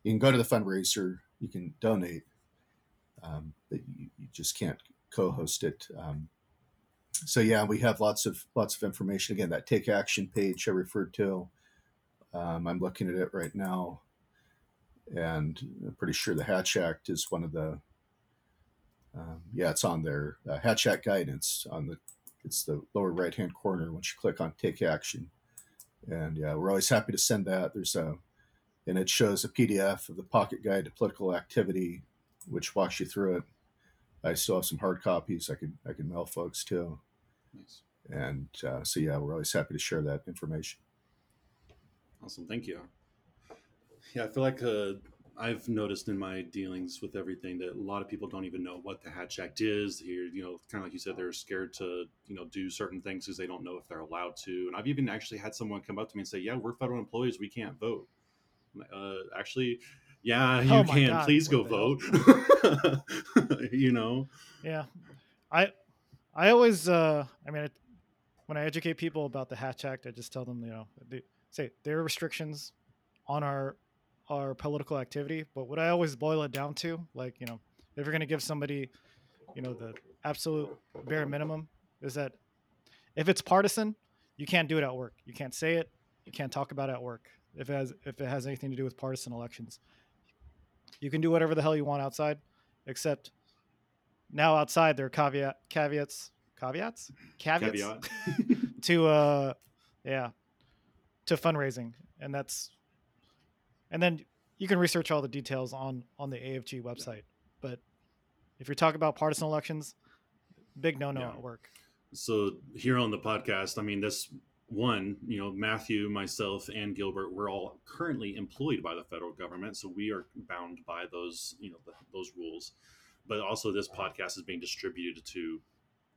You can go to the fundraiser, you can donate, um, but you, you, just can't co-host it. Um, so yeah, we have lots of lots of information. Again, that take action page I referred to um, I'm looking at it right now, and I'm pretty sure the Hatch Act is one of the. Um, yeah, it's on there. Uh, Hatch Act guidance on the. It's the lower right hand corner once you click on Take Action, and yeah, we're always happy to send that. There's a, and it shows a PDF of the Pocket Guide to Political Activity, which walks you through it. I still have some hard copies. I could I could mail folks too. Nice. and uh, so yeah, we're always happy to share that information. Awesome, thank you. Yeah, I feel like uh, I've noticed in my dealings with everything that a lot of people don't even know what the Hatch Act is. Here, you know, kind of like you said, they're scared to, you know, do certain things because they don't know if they're allowed to. And I've even actually had someone come up to me and say, "Yeah, we're federal employees, we can't vote." Uh, actually, yeah, you Oh can. God, Please go vote. you know, Yeah, I I always uh I mean when I educate people about the Hatch Act, I just tell them you know they say there are restrictions on our our political activity, but what I always boil it down to, like you know, if you're gonna give somebody, you know, the absolute bare minimum is that if it's partisan, you can't do it at work. You can't say it. You can't talk about it at work. If it has if it has anything to do with partisan elections, you can do whatever the hell you want outside, except now outside there are caveat caveats caveats caveats caveat. to uh yeah to fundraising and that's and then you can research all the details on on the afg website but if you're talking about partisan elections big no no Yeah. at work. So here on the podcast i mean this one you know matthew myself and gilbert we're all currently employed by the federal government so we are bound by those you know the, those rules. But also this podcast is being distributed to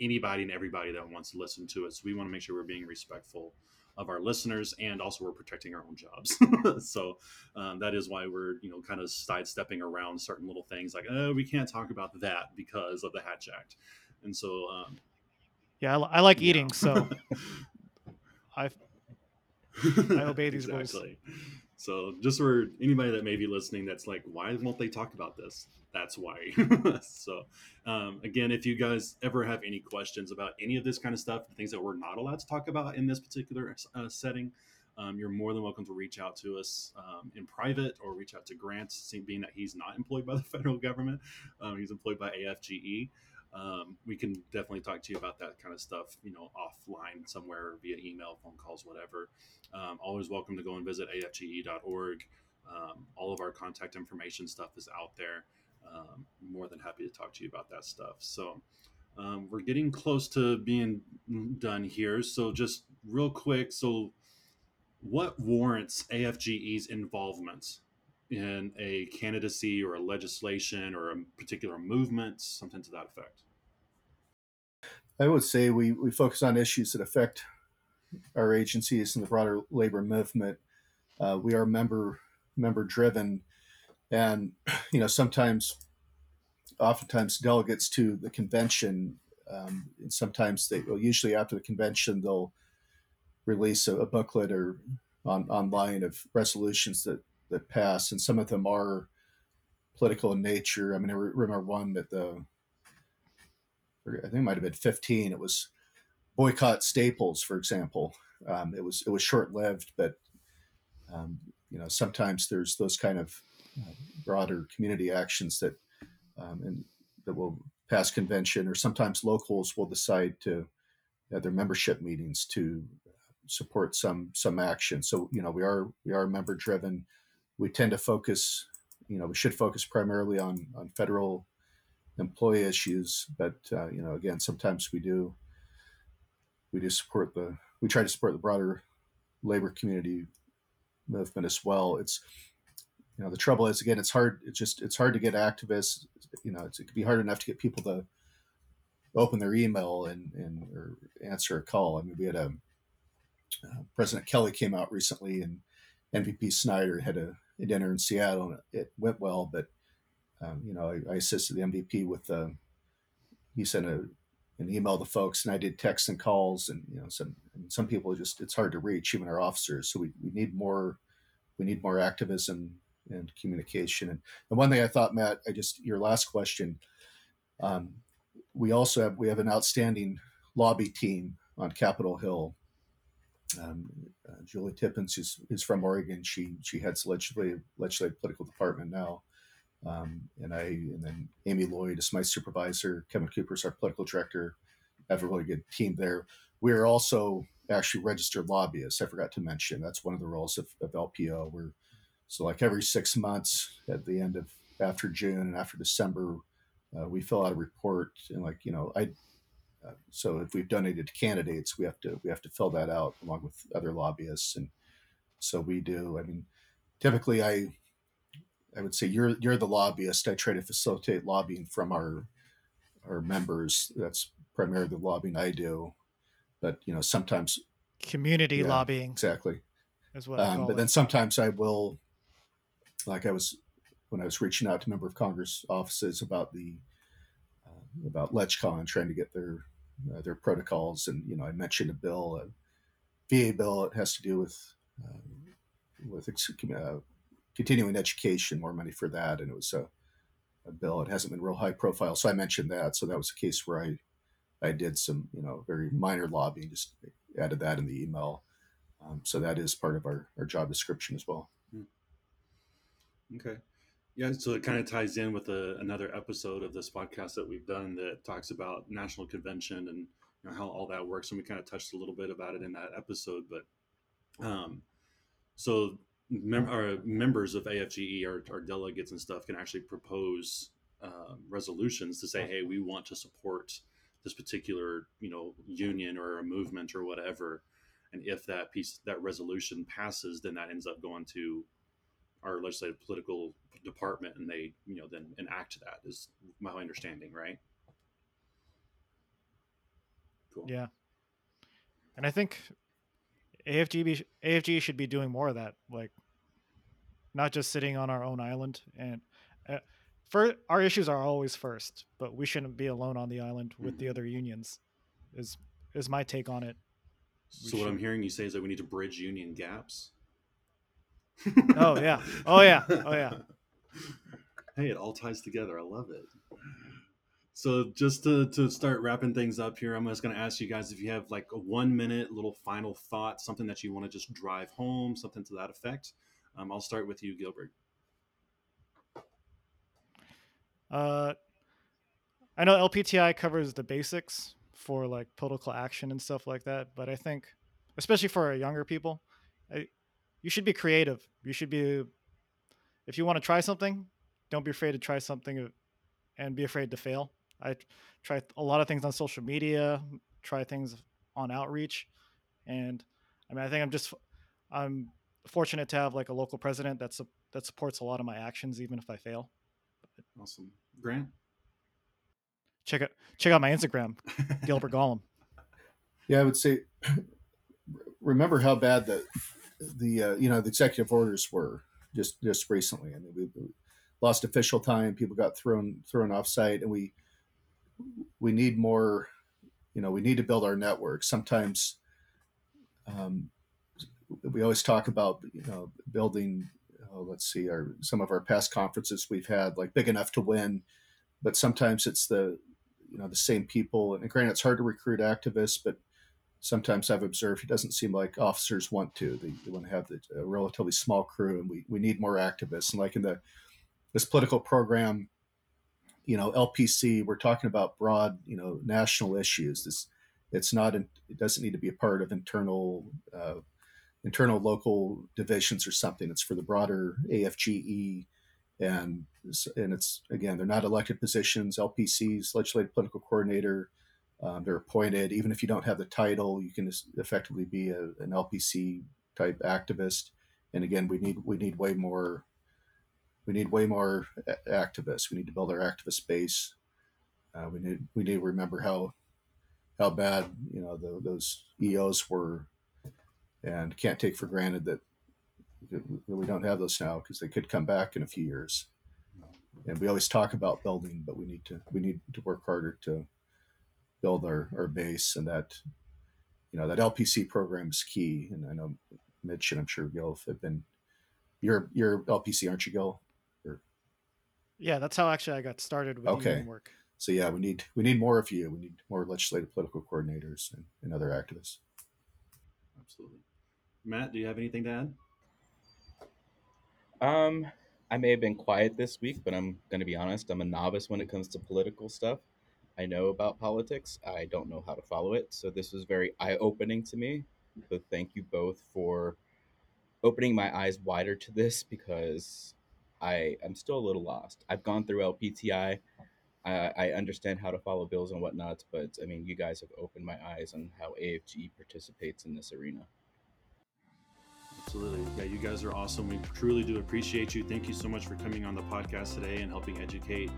anybody and everybody that wants to listen to it so we want to make sure we're being respectful of our listeners and also we're protecting our own jobs so um, that is why we're you know kind of sidestepping around certain little things like oh we can't talk about that because of the hatch act and so um, yeah i, I like yeah. eating so i I obey these rules. exactly. So just for anybody that may be listening, that's like, why won't they talk about this? That's why. so um, again, if you guys ever have any questions about any of this kind of stuff, the things that we're not allowed to talk about in this particular uh, setting, um, you're more than welcome to reach out to us um, in private or reach out to Grant, being that he's not employed by the federal government. Um, he's employed by AFGE. Um, we can definitely talk to you about that kind of stuff, you know, offline somewhere via email, phone calls, whatever. Um, always welcome to go and visit afge.org. Um, all of our contact information stuff is out there. Um, more than happy to talk to you about that stuff. So um, we're getting close to being done here. So just real quick, so what warrants AFGE's involvement in a candidacy or a legislation or a particular movement, something to that effect? I would say we, we focus on issues that affect our agencies and the broader labor movement. Uh, we are member member driven, and you know sometimes, oftentimes delegates to the convention, um, and sometimes they well usually after the convention they'll release a, a booklet or on online of resolutions that that pass, and some of them are political in nature. I mean, I remember one that the I think it might have been 15. It was boycott Staples, for example. Um, it was it was short lived, but um, you know sometimes there's those kind of uh, broader community actions that um, and that will pass convention, or sometimes locals will decide to at their membership meetings to support some some action. So you know we are we are member driven. We tend to focus. You know we should focus primarily on on federal employee issues, but uh, you know again sometimes we do we do support the we try to support the broader labor community movement as well. It's you know the trouble is again it's hard it's just it's hard to get activists you know it could be hard enough to get people to open their email and and or answer a call. I mean we had a uh, President Kelly came out recently and MVP Snyder had a, a dinner in Seattle and it went well, but um, you know I, I assisted the MVP with uh, he sent a an email to folks and I did texts and calls and you know some some people just it's hard to reach even our officers. So we, we need more we need more activism and communication. And, and one thing I thought Matt I just your last question um, we also have we have an outstanding lobby team on Capitol Hill um, uh, Julie Tippens is from Oregon she she heads legislative legislative political department now um, and I and then Amy Lloyd is my supervisor. Kevin Cooper is our political director. I have a really good team there. We are also actually registered lobbyists. I forgot to mention that's one of the roles of, of LPO. We're so like every six months at the end of after June and after December, uh, we fill out a report and like you know I so if we've donated to candidates, we have to we have to fill that out along with other lobbyists, and so we do. I mean, typically, I I would say you're you're the lobbyist. I try to facilitate lobbying from our our members. That's primarily the lobbying I do, but you know sometimes community Yeah, lobbying exactly. is what Um, but it. then sometimes I will, like I was when I was reaching out to member of Congress offices about the uh, about LegCon, trying to get their uh, their protocols, and you know I mentioned a bill, a VA bill. It has to do with uh, with uh, continuing education, more money for that, and it was a, a bill. It hasn't been real high profile, so I mentioned that. So that was a case where I I did some you know very minor lobbying, just added that in the email. Um, so that is part of our, our job description as well. Okay. Yeah, so it kind of ties in with a, another episode of this podcast that we've done that talks about national convention and you know, how all that works, and we kind of touched a little bit about it in that episode. But um, so mem- our members of AFGE, our, our delegates and stuff, can actually propose uh, resolutions to say, "Hey, we want to support this particular you know union or a movement or whatever." And if that piece that resolution passes, then that ends up going to our legislative political department and they you know then enact that is my understanding right cool Yeah. And I think AFGB AFG should be doing more of that, like not just sitting on our own island. And uh, for our issues are always first, but we shouldn't be alone on the island with the other unions. Is is my take on it? so what i'm hearing you say is that we need to bridge union gaps Oh, yeah. Oh, yeah. Oh, yeah. hey it all ties together i love it so just to, to start wrapping things up here i'm just going to ask you guys if you have like a one minute little final thought something that you want to just drive home something to that effect um, i'll start with you gilbert Uh, I know LPTI covers the basics for like political action and stuff like that, but I think, especially for our younger people, I, you should be creative. You should be, if you want to try something, don't be afraid to try something, and be afraid to fail. I try a lot of things on social media, try things on outreach, and I mean I think I'm just I'm fortunate to have like a local president that su- that supports a lot of my actions, even if I fail. awesome grant check out check out my Instagram, Gilbert Galam. Yeah, I would say remember how bad the the uh, you know the executive orders were just just recently. I mean, we, lost official time. People got thrown thrown off site, and we we need more. You know, we need to build our network. Sometimes um, we always talk about you know building. Oh, let's see, our some of our past conferences we've had like big enough to win, but sometimes it's the you know the same people. And granted, it's hard to recruit activists, but sometimes I've observed it doesn't seem like officers want to. They, want to have the, a relatively small crew, and we, we need more activists. And like in the this political program, you know, LPC, we're talking about broad, you know, national issues. This it's not in, it doesn't need to be a part of internal uh, internal local divisions or something. It's for the broader AFGE. And and it's again, they're not elected positions. LPCs, legislative political coordinator, um, they're appointed. Even if you don't have the title, you can effectively be a, an LPC type activist. And again, we need we need way more. We need way more activists. We need to build our activist base. Uh, we need we need to remember how how bad you know the, those EOs were, and can't take for granted that that we don't have those now because they could come back in a few years. And we always talk about building, but we need to we need to work harder to build our, our base and that you know that LPC program is key. And I know Mitch and I'm sure Gil have been you're you're LPC, aren't you, Gil? Yeah, that's how actually I got started with Okay. union work. So yeah, we need we need more of you. We need more legislative political coordinators and, and other activists. absolutely matt do you have anything to add Um, I may have been quiet this week, but I'm going to be honest. I'm a novice when it comes to political stuff. I know about politics. I don't know how to follow it. So this was very eye opening to me. So thank you both for opening my eyes wider to this because I am still a little lost. I've gone through LPTI. I, I understand how to follow bills and whatnot, but I mean, you guys have opened my eyes on how AFGE participates in this arena. Absolutely. Yeah, you guys are awesome. We truly do appreciate you. Thank you so much for coming on the podcast today and helping educate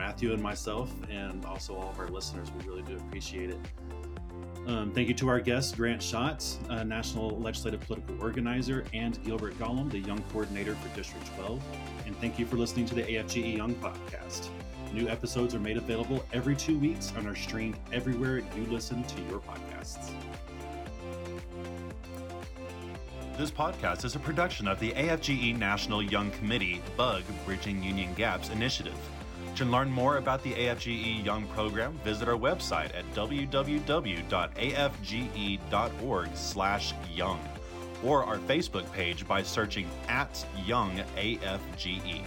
Matthew and myself, and also all of our listeners. We really do appreciate it. Um, thank you to our guests, Grant Schott, National Legislative Political Organizer, and Gilbert Galam, the Young Coordinator for District 12. And thank you for listening to the AFGE Young Podcast. New episodes are made available every two weeks and are streamed everywhere you listen to your podcasts. This podcast is a production of the AFGE National Young Committee Bug Bridging Union Gaps Initiative. To learn more about the AFGE Young program, visit our website at www.afge.org/young or our Facebook page by searching at Young AFGE.